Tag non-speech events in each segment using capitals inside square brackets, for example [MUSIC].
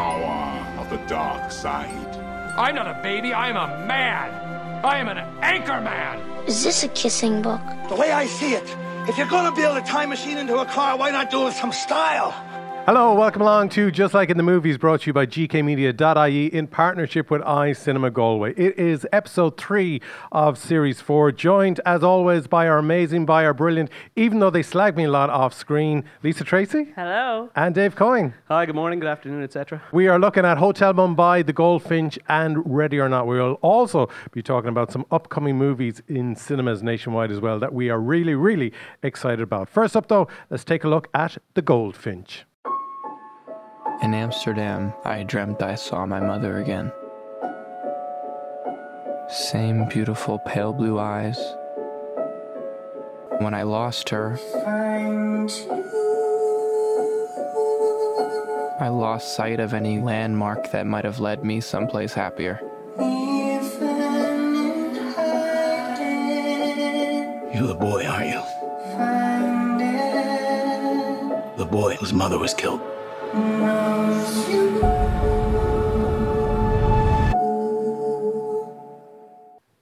power of the dark side. I'm not a baby, I'm a man. I am an anchor man. Is this a kissing book? The way I see it, if you're gonna build a time machine into a car, why not do it with some style? Hello, welcome along to Just Like in the Movies, brought to you by GKmedia.ie in partnership with Eye Cinema Galway. It is episode three of series four, joined as always by our amazing, by our brilliant, even though they slag me a lot off screen, Lisa Tracy Hello. and Dave Coyne. Hi, good morning, good afternoon, etc. We are looking at Hotel Mumbai, The Goldfinch, and Ready or Not. We will also be talking about some upcoming movies in cinemas nationwide as well that we are really, really excited about. First up, though, let's take a look at The Goldfinch. In Amsterdam, I dreamt I saw my mother again. Same beautiful pale blue eyes. When I lost her, I lost sight of any landmark that might have led me someplace happier. You're the boy, aren't you? The boy whose mother was killed.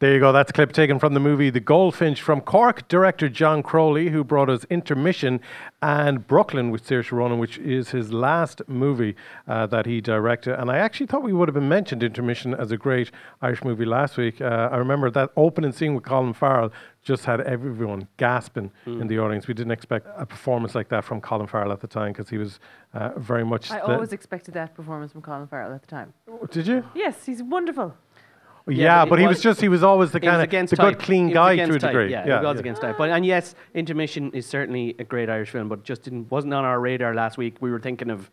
There you go. That's a clip taken from the movie The Goldfinch from Cork director John Crowley, who brought us Intermission and Brooklyn with Saoirse Ronan, which is his last movie uh, that he directed. And I actually thought we would have been mentioned Intermission as a great Irish movie last week. Uh, I remember that opening scene with Colin Farrell just had everyone gasping in the audience. We didn't expect a performance like that from Colin Farrell at the time because he was uh, very much. I the- always expected that performance from Colin Farrell at the time. Did you? Yes, he's wonderful. Yeah, but but, it he was- was just, he was always the kind of the type. good, clean guy to a type, degree. Yeah, it was against type. But and yes, Intermission is certainly a great Irish film, but just didn't, wasn't on our radar last week. We were thinking of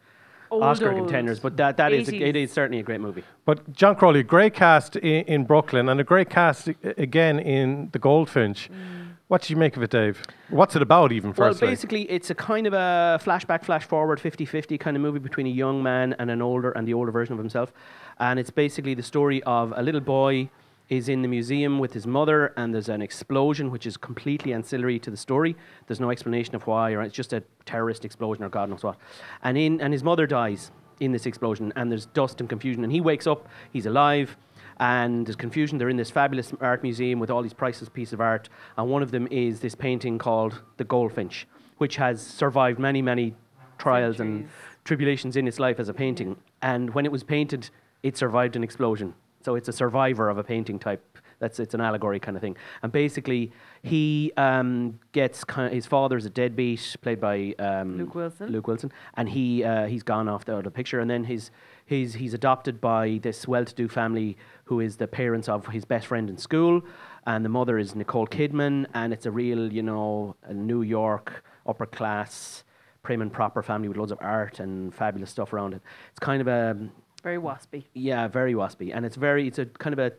Old, Oscar old contenders, but that that is a, 80s. it is certainly a great movie. But John Crowley, great cast in, in Brooklyn and a great cast again in The Goldfinch. Mm. What did you make of it, Dave? What's it about, even first? Well, basically, it's a kind of a flashback, flash forward, 50-50 kind of movie between a young man and an older and the older version of himself, and it's basically the story of a little boy is in the museum with his mother, and there's an explosion which is completely ancillary to the story. There's no explanation of why, or it's just a terrorist explosion, or God knows what. And in and his mother dies in this explosion, and there's dust and confusion, and he wakes up, he's alive. And there's confusion. They're in this fabulous art museum with all these priceless pieces of art, and one of them is this painting called the Goldfinch, which has survived many, many trials and tribulations in its life as a painting. And when it was painted, it survived an explosion. So it's a survivor of a painting type. That's it's an allegory kind of thing. And basically, he um, gets kind his father's a deadbeat, played by um, Luke Wilson. Luke Wilson, and he uh, he's gone off the, out of the picture. And then his he's he's adopted by this well-to-do family who is the parents of his best friend in school, and the mother is Nicole Kidman, and it's a real you know a New York upper class prim and proper family with loads of art and fabulous stuff around it. It's kind of a Very waspy. yeah, very waspy, and it's very it's a kind of a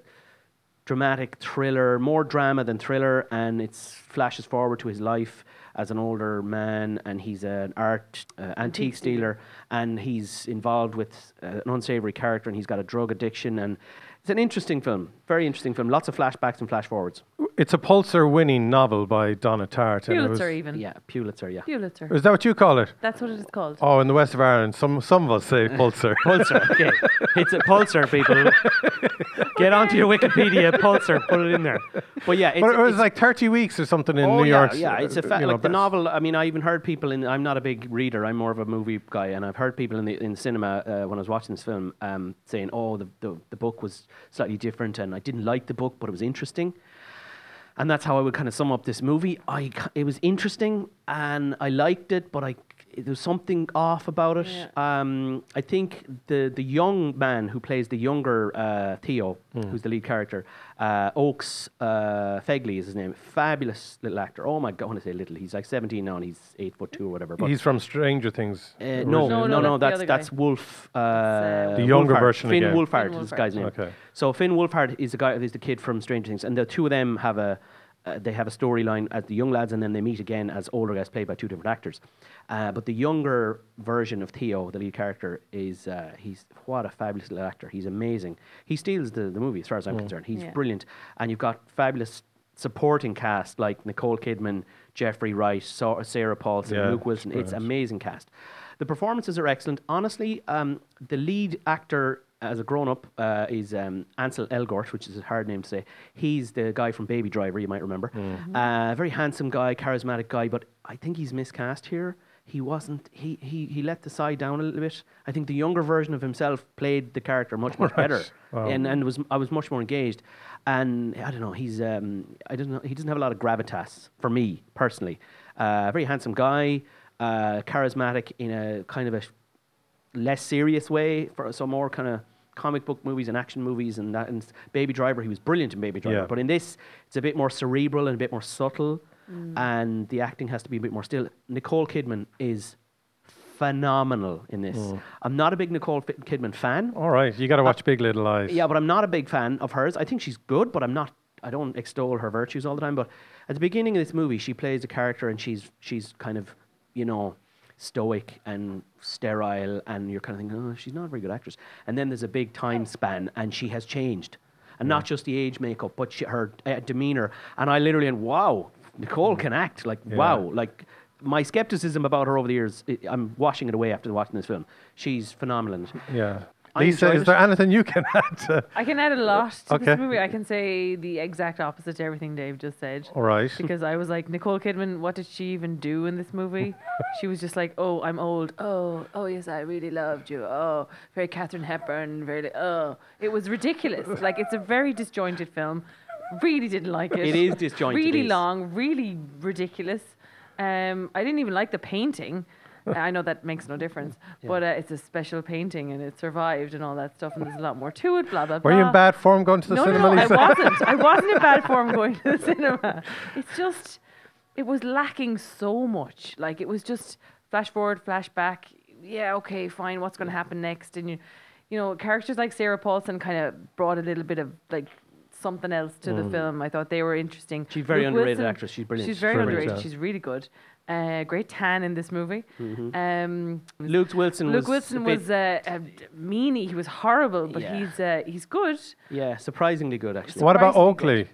dramatic thriller, more drama than thriller, and it flashes forward to his life as an older man, and he's an art uh, antique dealer, and he's involved with uh, an unsavory character, and he's got a drug addiction, and it's an interesting film, very interesting film, lots of flashbacks and flash forwards. it's a Pulitzer winning novel by Donna Tartt. and it was- Pulitzer, even. Yeah, Pulitzer, yeah. Pulitzer. Is that what you call it? That's what it is called. Oh, in the west of Ireland, some, some of us say [LAUGHS] Pulitzer. Pulsar, okay. It's a Pulitzer, people. [LAUGHS] Get onto your Wikipedia, Pulitzer, put it in there. But yeah, it's, but it was it's- like 30 weeks or something in oh, New yeah, York. Yeah, it's a uh, fa- you know, the best- novel. I mean, I even heard people in. I'm not a big reader. I'm more of a movie guy, and I've heard people in the in cinema uh, when I was watching this film um, saying, "Oh, the, the the book was slightly different, and I didn't like the book, but it was interesting." And that's how I would kind of sum up this movie. I it was interesting, and I liked it, but I there was something off about it. Yeah. Um, I think the the young man who plays the younger uh, Theo, who's the lead character, uh, Oakes uh, Fegley is his name. Fabulous little actor. Oh my god, I want to say little. He's like 17 now, and he's eight foot two or whatever. But He's from Stranger Things. uh, no, No, no, no, no, that's That's other that's guy. Wolf. Uh, uh, The younger Wolfhard. version Finn again. Wolfhard Finn is the guy's name. Okay. So Finn Wolfhard is the guy. Is the kid from Stranger Things, and the two of them have a. Uh, they have a storyline as the young lads, and then they meet again as older guys, played by two different actors. Uh, but the younger version of Theo, the lead character, is uh, he's what a fabulous little actor. He's amazing. He steals the, the movie, as far as I'm concerned. He's Yeah. brilliant, and you've got fabulous supporting cast like Nicole Kidman, Jeffrey Wright, Sarah Paulson, Yeah, Luke Wilson. it's It's amazing cast. The performances are excellent. Honestly, um, the lead actor as a grown up uh, is um, Ansel Elgort, which is a hard name to say. He's the guy from Baby Driver, you might remember. Uh, very handsome guy, charismatic guy, but I think he's miscast here. He wasn't. He, he he let the side down a little bit. I think the younger version of himself played the character much much [LAUGHS] better, Wow. and and was I was much more engaged. And I don't know. He's um I don't know. He doesn't have a lot of gravitas for me personally. Uh, very handsome guy, uh, charismatic in a kind of a less serious way for some more kind of comic book movies and action movies and that. And Baby Driver, he was brilliant in Baby Driver. Yeah. But in this, it's a bit more cerebral and a bit more subtle, mm. and the acting has to be a bit more still. Nicole Kidman is phenomenal in this. Mm. I'm not a big Nicole Fi- Kidman fan. All right, you got to watch Big Little Lies. Yeah, but I'm not a big fan of hers. I think she's good, but I'm not. I don't extol her virtues all the time. But at the beginning of this movie, she plays a character, and she's she's kind of, you know, stoic and sterile, and you're kind of thinking, oh, she's not a very good actress. And then there's a big time span, and she has changed, and not just the age makeup, but she, her uh, demeanor. And I literally went, wow, Nicole can act. Like wow, like. My skepticism about her over the years, I'm washing it away after watching this film. She's phenomenal. Yeah. I Lisa, is it. there anything you can [LAUGHS] add to? I can add a lot to Okay. this movie. I can say the exact opposite to everything Dave just said. All right. Because I was like, Nicole Kidman, what did she even do in this movie? [LAUGHS] she was just like, oh, I'm old. Oh, oh yes, I really loved you. Oh, very Katharine Hepburn. Very, oh, it was ridiculous. [LAUGHS] like it's a very disjointed film. Really didn't like it. It is disjointed, Really long. Really ridiculous. Um, I didn't even like the painting. [LAUGHS] I know that makes no difference, but uh, it's a special painting and it survived and all that stuff, and there's a lot more to it. Blah blah blah. Were you in bad form going to the no, cinema, no, no, I wasn't. I wasn't in bad form going to the [LAUGHS] cinema. It's just, it was lacking so much. Like it was just flash forward, flash back. Yeah, okay, fine. What's going to happen next? And you, you know, characters like Sarah Paulson kind of brought a little bit of like something else to the film. I thought they were interesting. She's a very Luke underrated Wilson- actress. She's brilliant. She's very Brilliant, underrated. yeah. She's really good. Uh, great tan in this movie. Um, Luke Wilson Luke was Wilson a was uh, a meanie. He was horrible, but Yeah. he's uh, he's good. yeah, surprisingly good actually. What about surprisingly Oakley?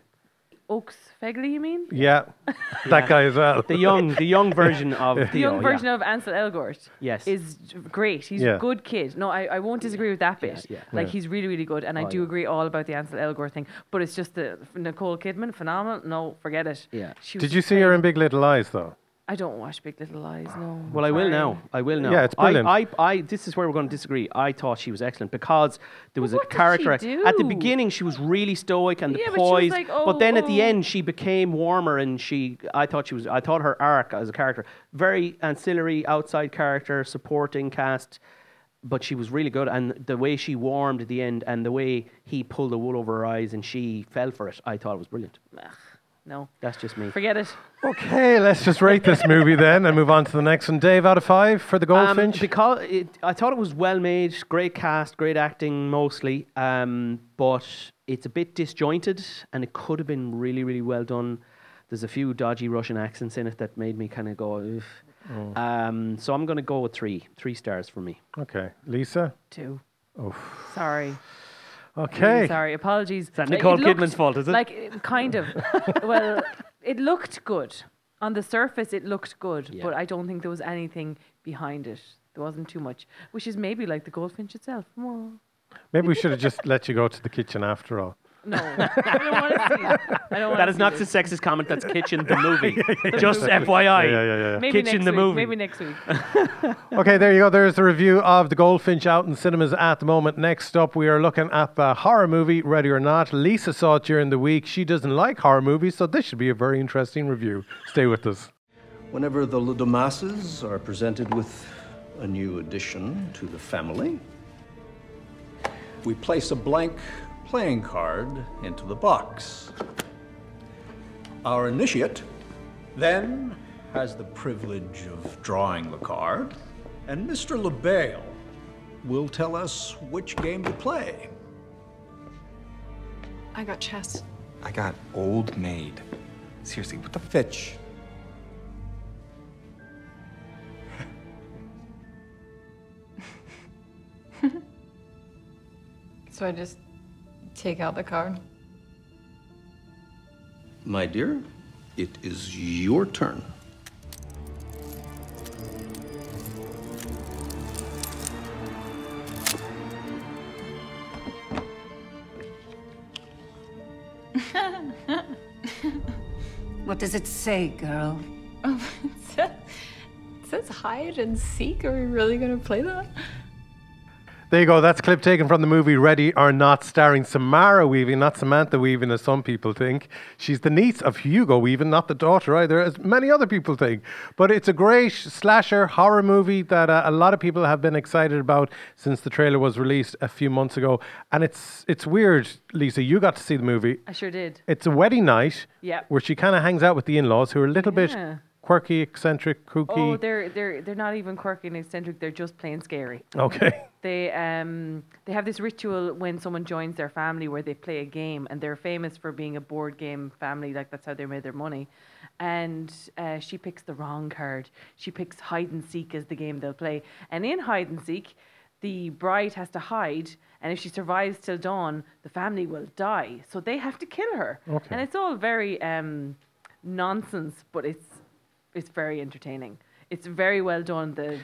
Oakes Fegley, you mean? Yeah, [LAUGHS] that guy as well. The young, the young version of [LAUGHS] The Theo, young yeah. version of Ansel Elgort. Yes. Is great. He's Yeah. a good kid. No, I, I won't disagree with that bit. yeah. Like Yeah. he's really, really good. And I Oh, do yeah. agree all about the Ansel Elgort thing. But it's just the Nicole Kidman, phenomenal. No, forget it. Yeah. She Did you just see her in Big Little Lies though? I don't watch Big Little Lies, no. Well, I will Sorry. now. I will now. Yeah, it's brilliant. I, I, I, this is where we're going to disagree. I thought she was excellent because there was a what a did she character at the beginning. She was really stoic and Yeah, the but she was poise, like, but then oh, at the oh, oh. end she became warmer and she. I thought she was. I thought her arc as a character very ancillary, outside character, supporting cast. But she was really good, and the way she warmed at the end, and the way he pulled the wool over her eyes, and she fell for it, I thought it was brilliant. No. That's just me. Forget it. Okay, let's just rate this movie then and move on to the next one. Dave, out of five for the Um, Goldfinch. because it, I thought it was well made, great cast, great acting mostly, um, but it's a bit disjointed and it could have been really, really well done. There's a few dodgy Russian accents in it that made me kind of go, Ugh. Oh. Um, so I'm going to go with three, three stars for me. okay, Lisa. Two. Sorry. Okay. Really sorry. Apologies. Is that Nicole it looked- Kidman's fault, is it? Like, uh, kind of. [LAUGHS] well, it looked good. On the surface, it looked good, Yeah. but I don't think there was anything behind it. There wasn't too much, which is maybe like the goldfinch itself. Maybe we should have just let you go to the kitchen after all. No, I don't want to see it. I don't [LAUGHS] That wanna not this. the sexist comment. That's Kitchen the [LAUGHS] movie. Just Yeah, FYI. yeah, yeah, yeah. Maybe Kitchen next the week. movie. Maybe next week. [LAUGHS] Okay, there you go. There's the review of The Goldfinch out in cinemas at the moment. Next up, we are looking at the horror movie, Ready or Not. Lisa saw it during the week. She doesn't like horror movies, so this should be a very interesting review. Stay with us. Whenever the little masses are presented with a new addition to the family, we place a blank playing card into the box. Our initiate then has the privilege of drawing the card, and Mr. Le Bail will tell us which game to play. I got chess. I got old maid. Seriously, what the fitch? [LAUGHS] So I just take out the card. My dear, it is your turn. [LAUGHS] What does it say, girl? Oh, [LAUGHS] it says, it says hide and seek. Are we really going to play that? There you go. That's a clip taken from the movie Ready or Not, starring Samara Weaving, not Samantha Weaving, as some people think. She's the niece of Hugo Weaving, not the daughter either, as many other people think. But it's a great slasher horror movie that uh, a lot of people have been excited about since the trailer was released a few months ago. And it's it's weird, Lisa. You got to see the movie. I sure did. It's a wedding night Yeah. where she kind of hangs out with the in-laws, who are a little Yeah. bit quirky, eccentric, kooky. Oh, they're they're they're not even quirky and eccentric. They're just plain scary. okay. [LAUGHS] They um they have this ritual when someone joins their family where they play a game, and they're famous for being a board game family. Like that's how they made their money. And uh, she picks the wrong card. She picks hide and seek as the game they'll play. And in hide and seek, the bride has to hide, and if she survives till dawn, the family will die. So they have to kill her. Okay. And it's all very um, nonsense, but it's it's very entertaining. It's very well done. The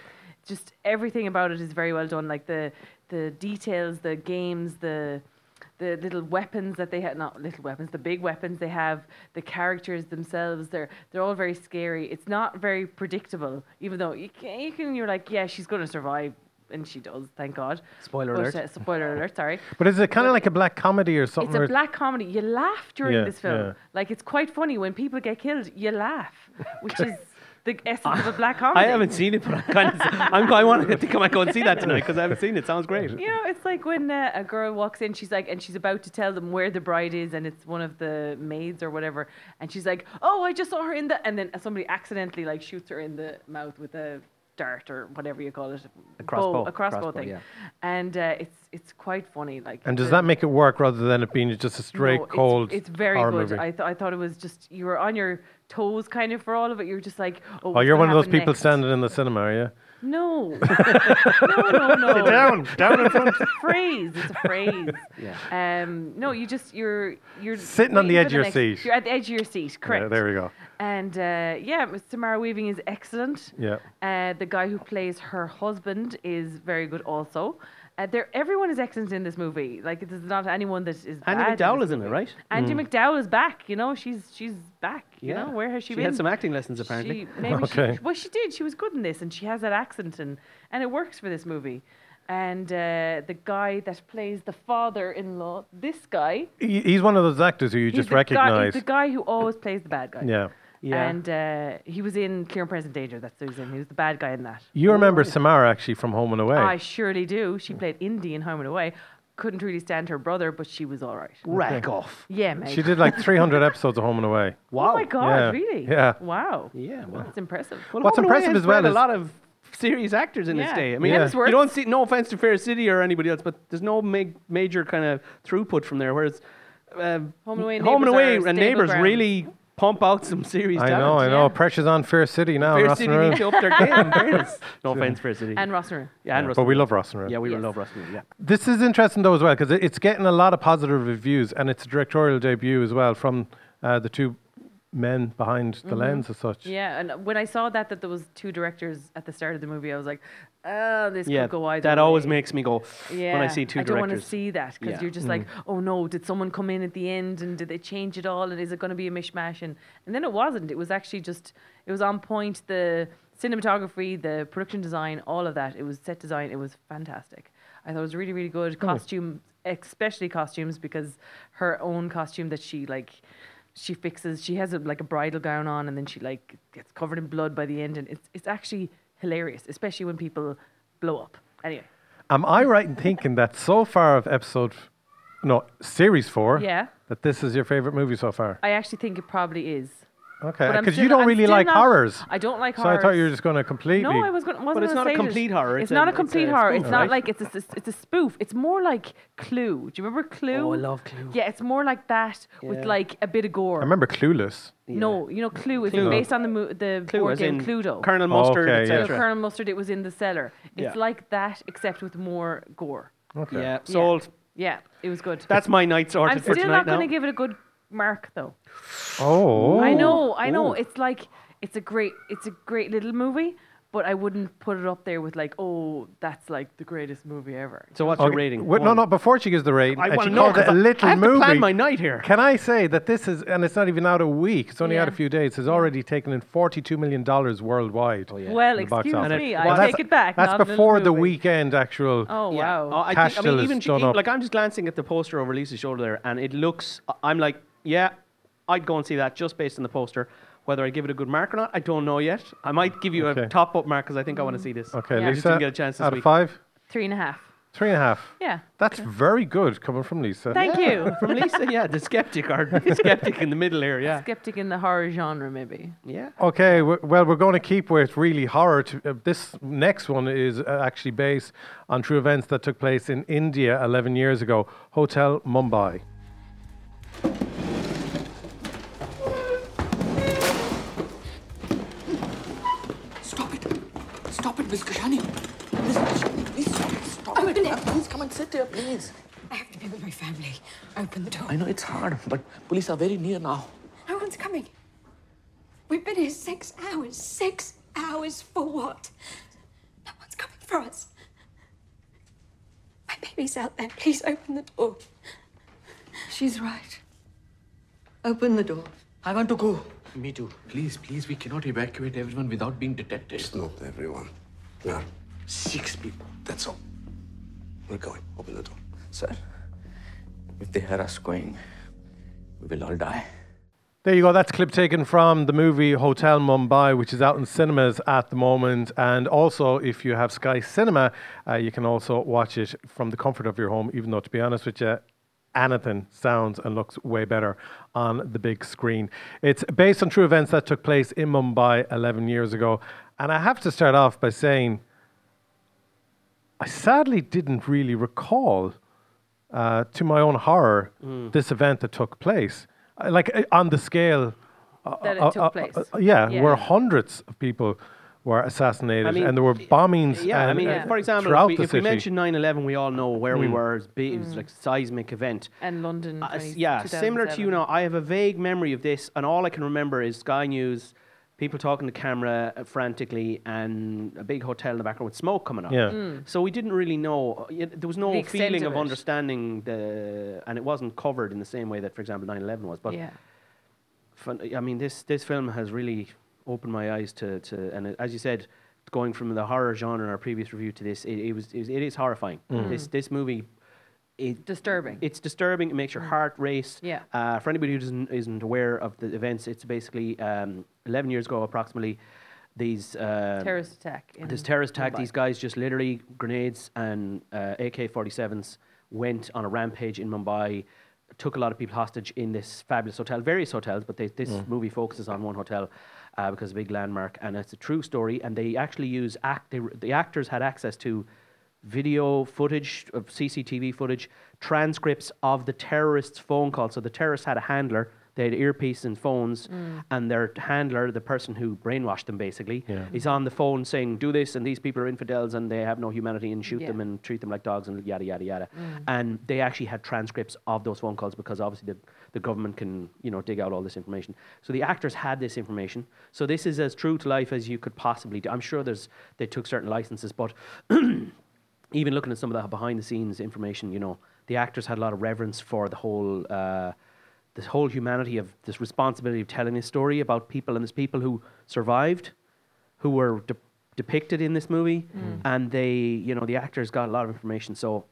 just everything about it is very well done. Like the the details, the games, the the little weapons that they have not little weapons, the big weapons they have, the characters themselves, they're they're all very scary. It's not very predictable, even though you can, you can you're like, yeah, she's gonna survive and she does, thank God. Spoiler But, alert. uh, spoiler alert, sorry. [LAUGHS] But is it kind of like a black comedy or something? It's a black comedy. You laugh during Yeah, this film. yeah. Like it's quite funny when people get killed. You laugh, which is the essence of a black [LAUGHS] comedy. I haven't seen it, but I kind of, I'm, I want to think I might go and see that tonight because I haven't seen it. Sounds great. You know, it's like when uh, a girl walks in, she's like, and she's about to tell them where the bride is, and it's one of the maids or whatever, and she's like, "Oh, I just saw her in the," and then somebody accidentally like shoots her in the mouth with a dart or whatever you call it, A crossbow. bow, a crossbow, Crossbow, thing, yeah. and uh, it's it's quite funny. Like, and does that make it work rather than it being just a straight, no, cold It's, very horror good. movie? I, th- I thought it was just you were on your toes kind of for all of it. You were just like, oh, oh, you're one of those people next? standing in the cinema, are you? No, [LAUGHS] [LAUGHS] no, no, no. Sit down, down in front. It's a phrase. It's a phrase. [LAUGHS] Yeah. Um. No, you just you're you're Sitting on the edge of your next- seat. You're at the edge of your seat. Correct. Yeah, there we go. And uh, yeah, Miss Samara Weaving is excellent. Yeah. Uh, the guy who plays her husband is very good also. Uh, there, everyone is excellent in this movie. Like, there's not anyone that is. Andie bad MacDowell is in it, right? Andie Mm. MacDowell is back. You know, she's she's back. You know, where has she, She been? She had some acting lessons apparently. She, maybe Okay. she, well, she did. She was good in this, and she has that accent, and and it works for this movie. And uh, the guy that plays the father-in-law, this guy, He- He's one of those actors who you just the guy, recognize. he's the guy who always plays the bad guy. Yeah. Yeah. And uh, he was in Clear and Present Danger. That's who he was in. He was the bad guy in that. You remember Samara actually from Home and Away. I surely do. She played Indi in Home and Away. Couldn't really stand her brother, but she was all right. Rack off. Yeah, mate. She did like 300 [LAUGHS] episodes of Home and Away. Wow. Oh my God, Yeah. really? Yeah. Wow. Yeah, well. That's impressive. Well, What's Home and Away impressive has as well bred is- a lot of serious actors in its Yeah. day. I mean, Yeah. you don't see. No offense to Fair City or anybody else, but there's no ma- major kind of throughput from there. Whereas uh, Home and Away and Home and Neighbours Away are and stable Neighbours ground. Really pump out some serious I talent. know, I know. Yeah. Pressure's on Fair City now. Fair Ross City need to up their game. [LAUGHS] in fairness. No offense, Fair City. And Rossner. yeah, and Yeah, Russell but we love Ross. Yeah, we Yes. love Russell. Yeah. This is interesting though as well because it's getting a lot of positive reviews and it's a directorial debut as well from uh, the two men behind the Mhm. lens as such. Yeah, and when I saw that that there was two directors at the start of the movie, I was like, oh, this Yeah, could go either that always makes me go Yeah, when I see two I don't want to see that because Yeah. you're just like, oh no, did someone come in at the end and did they change it all and is it going to be a mishmash? And and then it wasn't. It was actually just it was on point. The cinematography, the production design, all of that. It was set design. It was fantastic. I thought it was really really good. Costume, especially costumes, because her own costume that she like. She fixes. She has a, like a bridal gown on, and then she like gets covered in blood by the end, and it's it's actually hilarious, especially when people blow up. Anyway, Am I right in thinking that so far of episode, no, series four, Yeah. that this is your favorite movie so far? I actually think it probably is. Okay, because you don't I'm really like not- horrors. I don't like horrors. So I thought you were just going to completely. No, I was going. Wasn't But it's not a say it. complete horror, It's, it's not a- a complete it's a horror. spoof, It's not right? like it's a, it's a spoof. It's more like Clue. Do you remember Clue? Oh, I love Clue. Yeah, it's more like that with like a bit of gore. I remember Clueless. No, you know Clue is Clue. based on the mo- the Clue, board game in Cluedo. Colonel Mustard, okay, You yeah. etc. Colonel Mustard. It was in the cellar. It's Yeah. like that except with more gore. Okay. Yeah, sold. Yeah, it was good. That's my night sorted I'm for still not going to give it a good mark though. Oh. I know, I know. It's like it's a great, it's a great little movie, but I wouldn't put it up there with like, oh, that's like the greatest movie ever. So what's Okay, your rating? wait, no, on. no. Before she gives the rating, I and wanna she know, called it 'cause a I- little I have to movie. plan my night here. Can I say that this is, and it's not even out a week. It's only out a Yeah. few days. Has already taken in forty-two million dollars worldwide. Oh, yeah. Well, in the box excuse office. me, Well, I that's- take it back. That's not a little before the movie. weekend actual. Oh Yeah. wow. Oh, I, Cash think, I mean, still even is she- done up. like I'm just glancing at the poster over Lisa's shoulder there, and it looks. I'm like, yeah, I'd go and see that just based on the poster. Whether I give it a good mark or not, I don't know yet. I might give you Okay. a top up mark because I think I want to see this. Okay, Yeah. I just Lisa. didn't get a chance this out week. of five, Three and a half. three and a half. Yeah. That's very good coming from Lisa. Thank you. From Lisa, yeah, the skeptic or the [LAUGHS] skeptic in the middle here, yeah. Skeptic in the horror genre, maybe. Yeah. Okay, w- well, we're going to keep with really horror. To, uh, this next one is uh, actually based on true events that took place in India 11 years ago. Hotel Mumbai. Stop it, Miss Kashani. Miss Kashani, please stop it. Stop Open it. Please come and sit here, please. I have to be with my family. Open the door. I know it's hard, but police are very near now. No one's coming. We've been here six hours. Six hours for what? No one's coming for us. My baby's out there. Please open the door. She's right. Open the door. I want to go. Me too. Please, please, we cannot evacuate everyone without being detected. It's not everyone. There are six people. That's all. We're going. Open the door. Sir, if they hear us going, we will all die. There you go. That's a clip taken from the movie Hotel Mumbai, which is out in cinemas at the moment. And also, if you have Sky Cinema, uh, you can also watch it from the comfort of your home, even though, to be honest with you, anything sounds and looks way better on the big screen. It's based on true events that took place in Mumbai 11 years ago. And I have to start off by saying, I sadly didn't really recall, uh, to my own horror, Mm. this event that took place. Uh, Like uh, on the scale. uh, That it uh, took uh, place. uh, yeah, Yeah. where hundreds of people were assassinated I mean, and there were bombings. Yeah, I mean, uh, for example, if the we, if we mention 9/11, we all know where we Mm. were. It was, big, it was Mm. like seismic event. And London. Uh, yeah, similar to you 2007. now. I have a vague memory of this, and all I can remember is Sky News, people talking to camera uh, frantically, and a big hotel in the background with smoke coming up. Yeah. Mm. So we didn't really know. There was no The feeling of of it. understanding the, and it wasn't covered in the same way that, for example, 9/11 was. But yeah. fun, I mean, this this film has really opened my eyes to, to and as you said, going from the horror genre in our previous review to this, it, it was it, it is horrifying. Mm. This this movie. It, Disturbing. it's disturbing. It makes your heart race. Yeah. Uh, for anybody who doesn't, isn't aware of the events, it's basically um, 11 years ago, approximately. These um, Terrorist attack. in this terrorist attack. Mumbai. These guys just literally grenades and uh, AK-47s went on a rampage in Mumbai. Took a lot of people hostage in this fabulous hotel, various hotels, but they, this Mm. movie focuses on one hotel uh, because it's a big landmark, and it's a true story. And they actually use act. They, the actors had access to video footage of CCTV footage, transcripts of the terrorists' phone calls. So the terrorists had a handler. They had earpiece and phones, Mm. and their handler, the person who brainwashed them basically, Yeah. is on the phone saying, "Do this," and these people are infidels, and they have no humanity, and shoot Yeah. them and treat them like dogs, and yada yada yada. Mm. And they actually had transcripts of those phone calls because obviously the, the government can you know dig out all this information. So the actors had this information. So this is as true to life as you could possibly do. I'm sure there's they took certain licenses, but [CLEARS THROAT] even looking at some of the behind the scenes information, you know, the actors had a lot of reverence for the whole uh, this whole humanity of this responsibility of telling a story about people, and there's people who survived, who were de- depicted in this movie, Mm. and they, you know, the actors got a lot of information. So,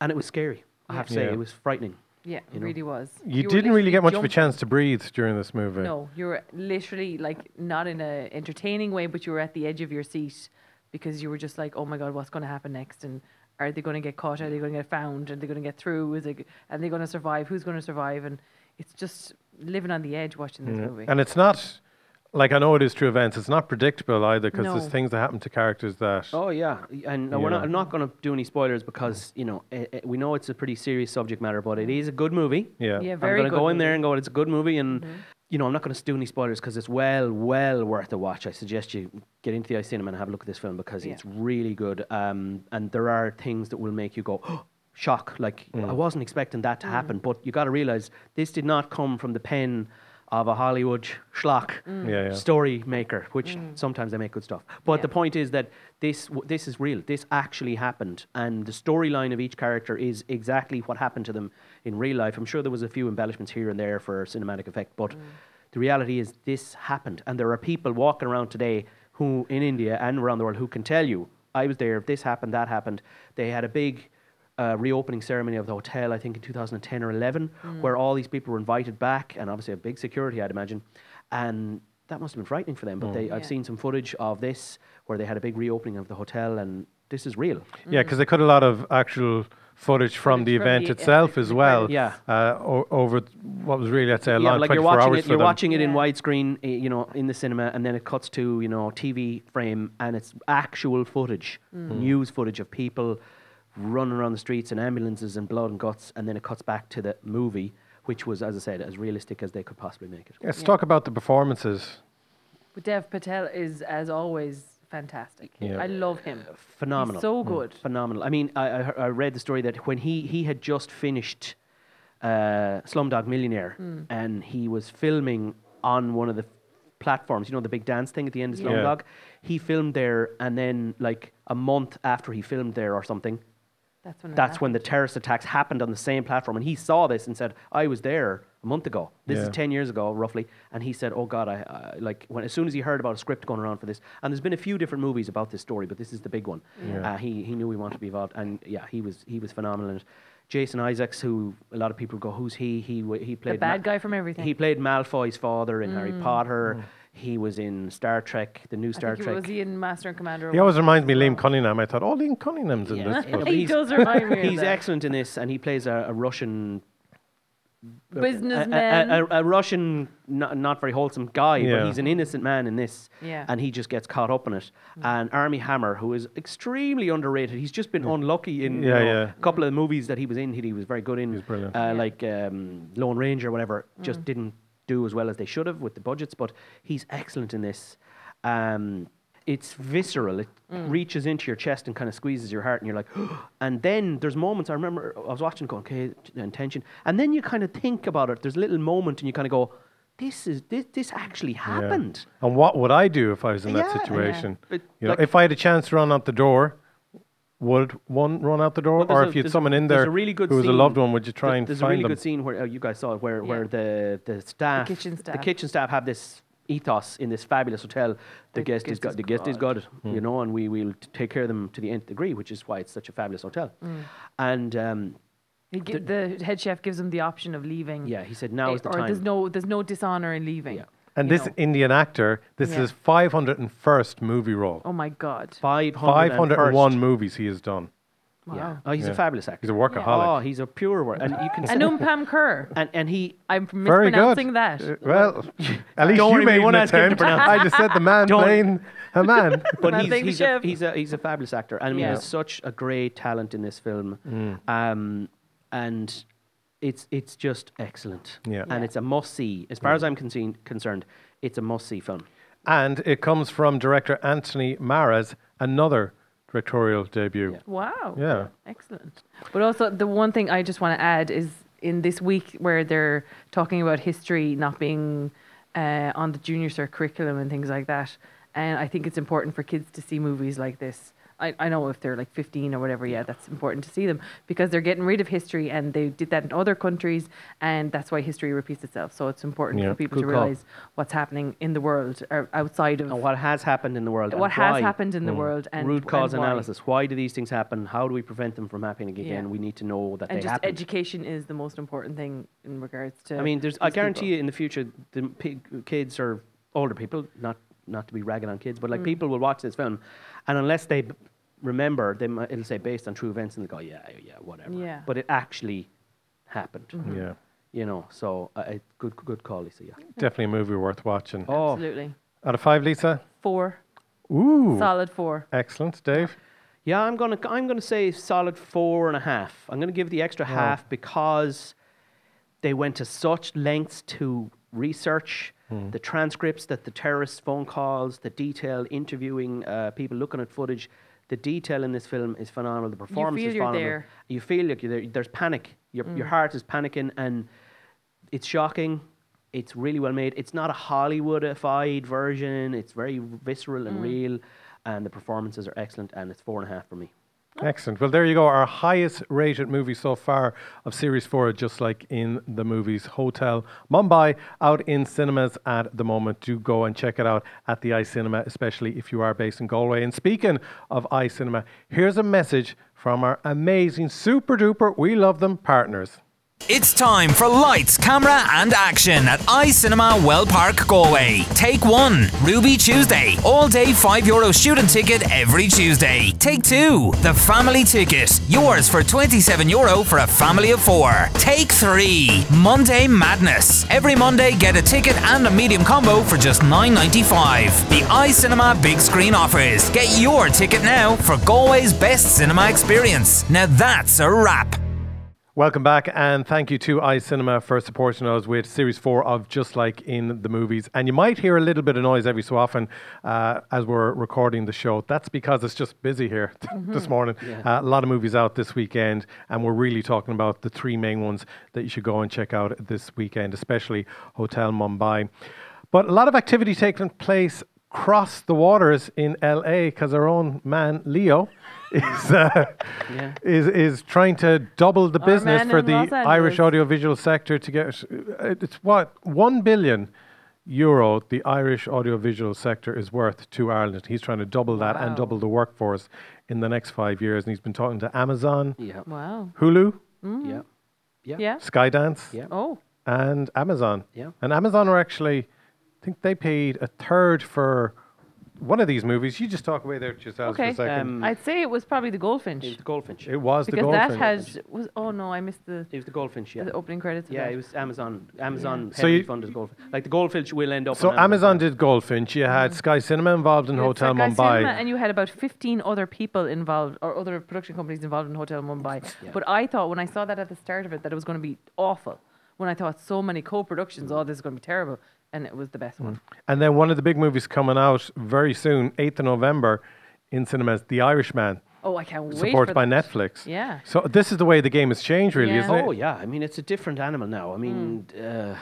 and it was scary. I have to say, Yeah. it was frightening. Yeah, you it know. really was. You, were didn't really get much literally of a chance to breathe during this movie. No, you were literally like not in a entertaining way, but you were at the edge of your seat because you were just like, oh my god, what's going to happen next? And are they going to get caught? Are they going to get found? Are they going to get through? Is it? Are they going to survive? Who's going to survive? And it's just living on the edge watching this Yeah. movie. And it's not like I know it is true events. It's not predictable either because there's things that happen to characters that. Oh yeah, and uh, You we're not. I'm not going to do any spoilers because you know eh, eh, we know it's a pretty serious subject matter, but it is a good movie. Yeah. Yeah, I'm going to good go in there and go, it's a good movie, and you know I'm not going to do any spoilers because it's well, well worth a watch. I suggest you get into the Eye Cinema and have a look at this film because Yeah. it's really good, um, and there are things that will make you go. [GASPS] Shock. Like I mm. wasn't expecting that to mm. happen, but you got to realize this did not come from the pen of a Hollywood schlock mm. Yeah, yeah. story maker, which sometimes they make good stuff. But the point is that this w- this is real. This actually happened, and the storyline of each character is exactly what happened to them in real life. I'm sure there was a few embellishments here and there for cinematic effect, but the reality is this happened, and there are people walking around today who in India and around the world who can tell you, I was there. This happened. That happened. They had a big uh, reopening ceremony of the hotel, I think in 2010 or 11, where all these people were invited back, and obviously a big security, I'd imagine. And that must have been frightening for them. But they, I've Yeah. seen some footage of this where they had a big reopening of the hotel, and this is real. Yeah, because they cut a lot of actual footage from the event the- itself as well. Yeah. Uh, o- over what was really, let's say, a yeah, long like 24 you're watching hours it, for you're them. watching it in widescreen, eh, you know, in the cinema, and then it cuts to you know TV frame, and it's actual footage, news footage of people running around the streets and ambulances and blood and guts, and then it cuts back to the movie, which was, as I said, as realistic as they could possibly make it. Let's talk about the performances. But Dev Patel is, as always, fantastic. Yeah. I love him. Phenomenal, He's so good. phenomenal. I mean, I, I, I read the story that when he he had just finished uh, Slumdog Millionaire, Hmm. and he was filming on one of the platforms, you know, the big dance thing at the end of Yeah. Slumdog. He filmed there, and then like a month after he filmed there or something, That's when. that's when the terrorist attacks happened on the same platform. And he saw this and said, "I was there a month ago. This is ten years ago, roughly." And he said, "Oh God, I, I like when as soon as he heard about a script going around for this, and there's been a few different movies about this story, but this is the big one. Yeah. Uh, he he knew he wanted to be involved, and yeah, he was he was phenomenal. And Jason Isaacs, who a lot of people go, "Who's he?" He wa- he The played bad guy from everything. He played Malfoy's father in Harry Mm. Potter. He was in Star Trek, the new I Star think he Trek. was he in Master and Commander. He always reminds me of Liam Cunningham. I thought, oh, Liam Cunningham's in Yeah. this. Yeah, but- but He he's- does [LAUGHS] remind me He's that. excellent in this, and he plays a, a Russian a- Businessman. A, a, a, a Russian, not, not very wholesome guy, Yeah. but he's an innocent man in this. Yeah. And he just gets caught up in it. And Armie Hammer, who is extremely underrated, he's just been unlucky in you know, yeah. a couple of the movies that he was in. He, he was very good in, He's brilliant. Uh, Yeah. like um, Lone Ranger, or whatever. Just didn't do as well as they should have with the budgets, but he's excellent in this. Um, it's visceral. It reaches into your chest and kind of squeezes your heart, and you're like, [GASPS] and then there's moments. I remember I was watching, going, okay, t- and tension, and then you kind of think about it. There's a little moment, and you kind of go, this is this this actually Yeah. happened. And what would I do if I was in that Yeah. situation? But, You know, like- if I had a chance to run out the door, would one run out the door, Well, there's or a- if you had someone in there a really good who was a scene- loved one, would you try There- and There's find a really them? good scene where uh, you guys saw it, where Yeah. where the the staff, kitchen the staff. kitchen staff have this ethos in this fabulous hotel. The, The guest is guest good. is The guest is good, Hmm. you know, and we will take care of them to the nth degree, which is why it's such a fabulous hotel. And um, He gi- the head chef gives him the option of leaving. yeah, he said now eh, is the or there's no there's no dishonor in leaving. Yeah. And you this know. Indian actor, this Yeah. is 501st movie role. Oh my God. 501 501 movies he has done. Wow. Yeah. Oh, he's Yeah. a fabulous actor. He's a workaholic. Oh, he's a pure work, and you can And Umpam Kerr. and and he I'm mispronouncing that. Uh, well, at least Don't you worry, we made won't an ask him attempt. I just said the man Don't- playing a man. [LAUGHS] but Man he's he's a, he's a he's a fabulous actor. And I mean, Yeah. there's such a great talent in this film, um, and it's it's just excellent. Yeah. and Yeah. it's a must see. As far as I'm concern- concerned, it's a must see film. And it comes from director Anthony Maras, another directorial debut. Wow. Yeah. Excellent. But also, the one thing I just want to add is in this week where they're talking about history not being uh, on the junior cert curriculum and things like that. And I think it's important for kids to see movies like this. I, I know if they're like 15 or whatever, yeah, that's important to see them because they're getting rid of history and they did that in other countries and that's why history repeats itself. So it's important Yeah, for people to call. realize what's happening in the world or outside of And what has happened in the world? and what has why. happened in the mm. world and Root cause and analysis. Why do these things happen? How do we prevent them from happening again? Yeah. We need to know that And they happen. education is the most important thing in regards to. I mean, there's. I guarantee people. you, in the future, the p- kids or older people, not not to be ragging on kids, but Mm. like people will watch this film, and unless they b- remember, they might, it'll say based on true events, and they go, yeah, yeah, whatever. Yeah. But it actually happened. Yeah. You know, so uh, good, good call, Lisa. Yeah. Definitely a movie worth watching. Oh, Absolutely. Out of five, Lisa? Four. Ooh. Solid four. Excellent. Dave? Yeah, I'm gonna I'm gonna say solid four and a half. I'm gonna give the extra half because they went to such lengths to research the transcripts, that the terrorist phone calls, the detail interviewing uh, people, looking at footage. The detail in this film is phenomenal. The performance feel is you're phenomenal. there. You feel like you're there. There's panic. Your your Mm. heart is panicking, and it's shocking. It's really well made. It's not a Hollywoodified version. It's very visceral and Mm. real, and the performances are excellent. And it's four and a half for me. Excellent. Well, there you go. Our highest rated movie so far of Series 4, just like in the movies Hotel Mumbai, out in cinemas at the moment. Do go and check it out at the Eye Cinema, especially if you are based in Galway. And speaking of Eye Cinema, here's a message from our amazing, super duper, we love them partners. It's time for lights, camera, and action at Eye Cinema Well Park, Galway. Take one, Ruby Tuesday. All day €5 Euro student ticket every Tuesday. Take two, the family ticket. Yours for €27 Euro for a family of four. Take three, Monday Madness. Every Monday, get a ticket and a medium combo for just $9.95. The Eye Cinema Big Screen offers. Get your ticket now for Galway's best cinema experience. Now that's a wrap. Welcome back, and thank you to Eye Cinema for supporting us with Series 4 of Just Like in the Movies. And you might hear a little bit of noise every so often uh, as we're recording the show. That's because it's just busy here [LAUGHS] this Mhm. morning. Yeah. Uh, a lot of movies out this weekend, and we're really talking about the three main ones that you should go and check out this weekend, especially Hotel Mumbai. But a lot of activity taking place across the waters in LA because our own man, Leo, is, uh, Yeah. is, is trying to double the Our business for the Irish audiovisual sector to get uh, it's what one billion euro the Irish audiovisual sector is worth to Ireland. He's trying to double that and double the workforce in the next five years. And he's been talking to Amazon, Yeah. Wow. Hulu, Mm. Yeah. Yeah. Yeah. Skydance, Yeah. Oh. and Amazon. Yeah. And Amazon are actually, I think they paid a third for one of these movies. You just talk away there to yourselves Okay. for a second. Um, I'd say it was probably the Goldfinch. It was the Goldfinch. it was the Goldfinch. because that has was oh no, I missed the It was the Goldfinch, yeah. the opening credits. Yeah, that. it was Amazon. Amazon So heavily you- funded Goldfinch. Like the Goldfinch will end up. So on Amazon did Goldfinch. You had Sky Cinema involved in You had Hotel Sky Mumbai. Cinema, and you had about 15 other people involved, or other production companies involved in Hotel Mumbai. Yeah. But I thought when I saw that at the start of it that it was going to be awful. When I thought so many co-productions, oh, this is going to be terrible, and it was the best mm. one. And then one of the big movies coming out very soon, 8th of November, in cinemas, The Irishman. Oh, I can't wait. Supported by that. Netflix. Yeah. So this is the way the game has changed, really, Yeah. isn't it? Oh yeah, I mean it's a different animal now. I mean, mm. uh,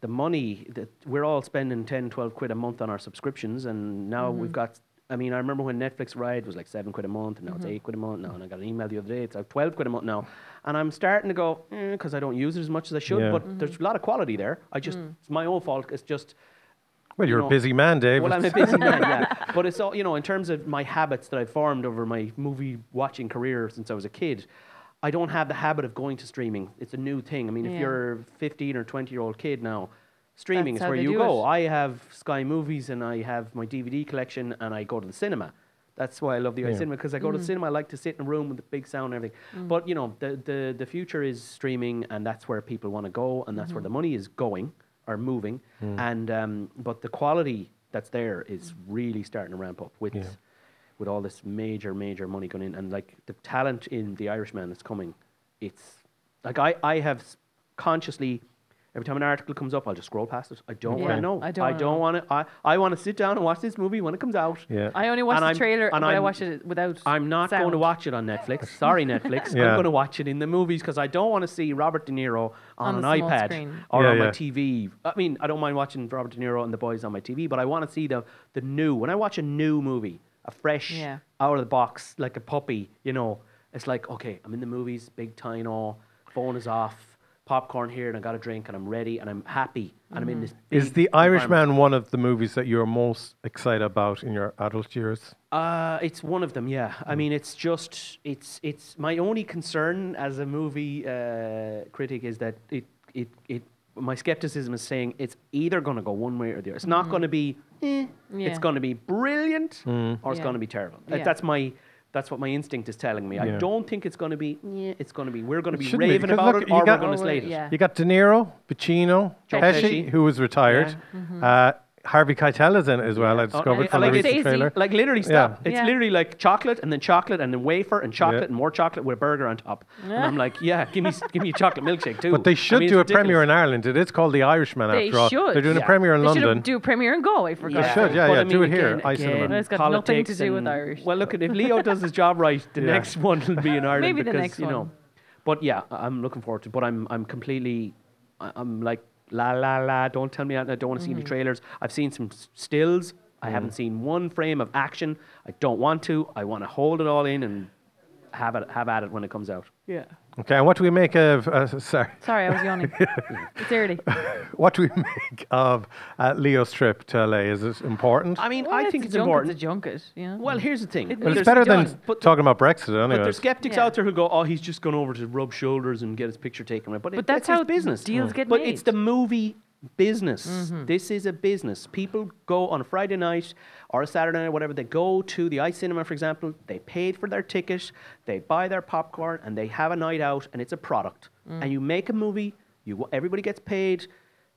the money that we're all spending 10, 12 quid a month on our subscriptions, and now mm-hmm. we've got. I mean, I remember when Netflix Ride was like seven quid a month, and now it's mm-hmm. eight quid a month now. And I got an email the other day; it's like twelve quid a month now. And I'm starting to go mm, because I don't use it as much as I should. Yeah. But mm-hmm. there's a lot of quality there. I just mm. it's my own fault. It's just Well, you you're know- a busy man, Dave. well, I'm a busy man, [LAUGHS] yeah. But it's all, you know, in terms of my habits that I've formed over my movie watching career since I was a kid, I don't have the habit of going to streaming. It's a new thing. I mean, if you're a 15 or 20 year old kid now, streaming That's is where you go. it. I have Sky Movies and I have my DVD collection and I go to the cinema. That's why I love the Yeah. cinema because I go to the mm. cinema. I like to sit in a room with the big sound and everything. Mm. But you know, the, the the future is streaming, and that's where people want to go, and that's where mm-hmm. the money is going or moving. Mm. And um, but the quality that's there is really starting to ramp up with Yeah. with all this major major money going in, and like the talent in the Irishman that's coming. It's like I I have consciously. Every time an article comes up, I'll just scroll past it. I don't want to know. I don't I wanna don't want to. I, I want to sit down and watch this movie when it comes out. Yeah. I only watch And the I'm- trailer, and but I I'm- watched it without. I'm not going to watch it on Netflix. Sorry, Netflix. [LAUGHS] Yeah. I'm going to watch it in the movies because I don't want to see Robert De Niro on, On an the small iPad screen. or Yeah, on yeah. my TV. I mean, I don't mind watching Robert De Niro and the boys on my TV, but I want to see the the new. When I watch a new movie, a fresh, Yeah. out of the box, like a puppy, you know, it's like okay, I'm in the movies, big time, all phone is off. Popcorn here, and I got a drink, and I'm ready, and I'm happy, and I'm in this. Is The. Irishman one of the movies that you're most excited about in your adult years? Uh, it's one of them, yeah. I mean, it's just it's it's my only concern as a movie uh, critic is that it it it my skepticism is saying it's either going to go one way or the other. It's not going to be eh, Yeah. it's going to be brilliant or it's Yeah. going to be terrible. Yeah. That's my that's what my instinct is telling me. I don't think it's going to be. Yeah, it's going to be. We're going to be shouldn't be, raving about look, it, you or got- we're going to slate it. yeah. You got De Niro, Pacino, Joe Pesci, Pesci. who was retired. Yeah. Uh, Harvey Keitel is in it as well. I Oh, discovered I- from I the like recent trailer. Like literally, Yeah. stop. It's Yeah. literally like chocolate and then chocolate and then wafer and chocolate Yeah. and more chocolate with a burger on top. And I'm like, yeah, give me give me a chocolate milkshake too. But they should I mean, do a it's premiere in Ireland. It is called The Irishman They after all. should. They're doing Yeah. a premiere in They should London. do a premiere in Galway for God's should, sake. yeah, But yeah. I do mean, it here. again, I cinema. again, It's got nothing to do with Irish. Well, look, if Leo does his job right, the [LAUGHS] next one will be in Ireland. Maybe the because, next you know. one. But yeah, I- I'm looking forward to. it. But I'm I'm completely, I'm like la la la. Don't tell me I I don't want to see Mm-hmm. the trailers. I've seen some stills. I Mm. haven't seen one frame of action. I don't want to. I want to hold it all in and have it have at it when it comes out. Yeah. Okay, and what do we make of? Uh, sorry, Sorry, I was yawning. [LAUGHS] it's early. what do we make of uh, Leo's trip to LA? Is it important? I mean, Well, I it's think a it's junket, important. It's a junket. Yeah. Well, here's the thing. It well, it's There's- better than John, but- talking about Brexit, But anyway. there's skeptics Yeah. out there who go, "Oh, he's just gone over to rub shoulders and get his picture taken." Right? But, But it, that's his how business. deals get But made. it's the movie business. Mm-hmm. This is a business. People go on a Friday night or a Saturday night, or whatever. They go to the Eye Cinema, for example. They paid for their ticket. They buy their popcorn and they have a night out, and it's a product. Mm. And you make a movie. You everybody gets paid.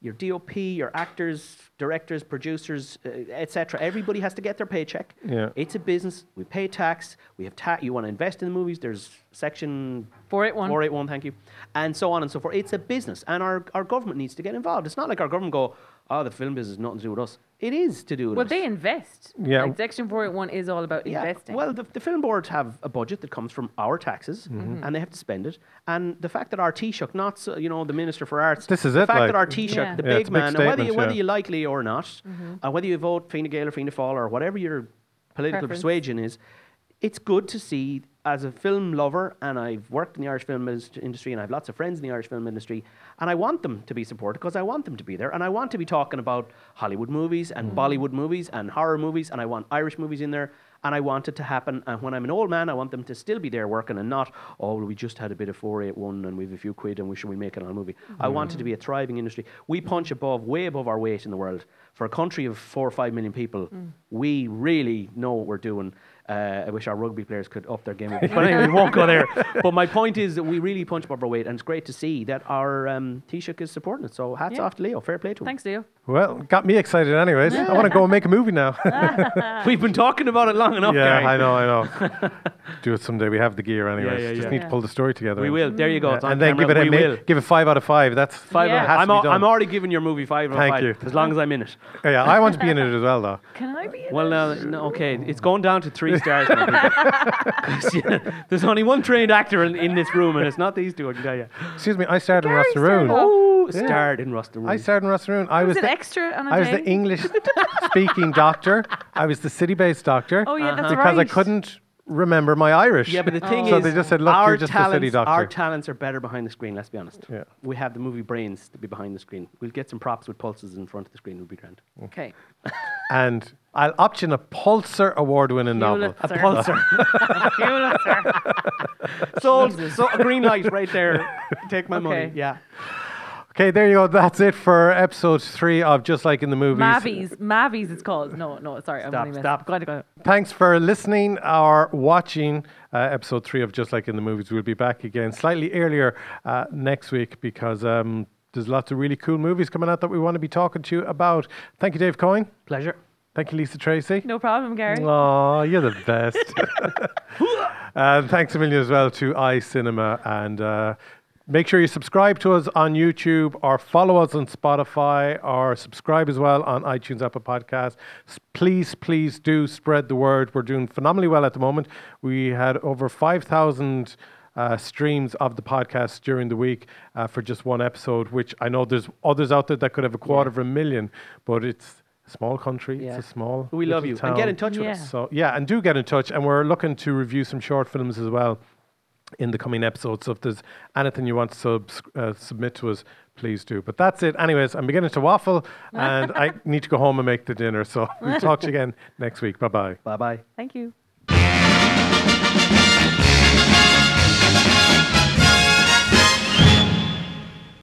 Your DOP, your actors, directors, producers, uh, etc. Everybody has to get their paycheck. Yeah. It's a business. We pay tax. We have tax. You want to invest in the movies? There's section 481. 481, thank you, and so on and so forth. It's a business, and our, our government needs to get involved. It's not like our government go, oh, the film business has nothing to do with us. It is to do with Well, us. they invest. Yeah. Like Section 481 is all about Yeah, investing. Well, the, the film boards have a budget that comes from our taxes, mm-hmm. mm-hmm. and they have to spend it. And the fact that our Taoiseach, not so, you know the Minister for Arts, This is the it, fact like- that our Taoiseach, Yeah. the Yeah, big it's a big man, and whether you, statement, whether yeah. you like Leo or not, and whether you vote Fine Gael or Fianna Fáil or whatever your political Preference. persuasion is, it's good to see as a film lover, and I've worked in the Irish film industry, and I have lots of friends in the Irish film industry, and I want them to be supported because I want them to be there, and I want to be talking about Hollywood movies and mm. Bollywood movies and horror movies, and I want Irish movies in there, and I want it to happen. And when I'm an old man, I want them to still be there working and not, oh, well, we just had a bit of 481 and we've a few quid and we should we make it on a movie. I want it to be a thriving industry. We punch above, way above our weight in the world. For a country of four or five million people, mm. we really know what we're doing. Uh, I wish our rugby players could up their game a bit. [LAUGHS] But anyway, we won't go there. But my point is that we really punch above our weight, and it's great to see that our um, Taoiseach is supporting it. So hats Yeah. off to Leo. Fair play to him. Thanks, Leo. well, got me excited, anyways. I want to go and make a movie now. [LAUGHS] [LAUGHS] We've been talking about it long enough, yeah, Garry. I know, I know. Do it someday. We have the gear, anyways. yeah, Just yeah. need to pull the story together. We will. There you go. Yeah, It's on and then give it a We ma- will. give it five out of five. That's Five. Yeah. out of- Has I'm, al- I'm already giving your movie five out of Thank five, you. as long as I'm in it. Yeah, I want to be in it as well, though. Can I be in Well, it? uh, no, okay, it's going down to three stars. now, people. 'Cause, yeah, There's only one trained actor in, in this room, and it's not these two. I can tell you. Excuse me, I starred in Garry Rustaroon. started off. Oh, Yeah. starred in Rustin. I starred in Ros na Rún. I was was an the, extra on a I was day? the English [LAUGHS] speaking doctor. I was the city based doctor. Oh, yeah, that's because I couldn't remember my Irish. Yeah, but the thing so is, they just said, look, our you're just talents, the city doctor. Our talents are better behind the screen. Let's be honest. Yeah. We have the movie brains to be behind the screen. We'll get some props with pulses in front of the screen. It'll be grand. Okay. and I'll option a Pulitzer award winning novel. A pulsar. [LAUGHS] [LAUGHS] Sold. So a green light right there. Take my money. Yeah. Okay, there you go. That's it for episode three of Just Like in the Movies. Mavies. Mavies it's called. No, no, sorry. I'm Stop, only messing- stop. Go ahead, go ahead. Thanks for listening or watching uh, episode three of Just Like in the Movies. We'll be back again slightly earlier uh, next week because um, there's lots of really cool movies coming out that we want to be talking to you about. Thank you, Dave Coyne. Pleasure. Thank you, Lisa Tracy. No problem, Garry. Oh, you're the best. and [LAUGHS] [LAUGHS] thanks a million as well to Eye Cinema. And uh, make sure you subscribe to us on YouTube or follow us on Spotify or subscribe as well on iTunes, Apple Podcasts. Please, please do spread the word. We're doing phenomenally well at the moment. We had over 5,000 uh, streams of the podcast during the week uh, for just one episode, which I know there's others out there that could have a quarter of a million, but it's small country. Yeah. It's a small. We love little you. And get in touch with us. So yeah, and do get in touch. And we're looking to review some short films as well in the coming episodes. So if there's anything you want to sub- uh, submit to us, please do. But that's it. Anyways, I'm beginning to waffle, and [LAUGHS] I need to go home and make the dinner. So [LAUGHS] we'll talk to you again next week. Bye bye. Bye bye. Thank you.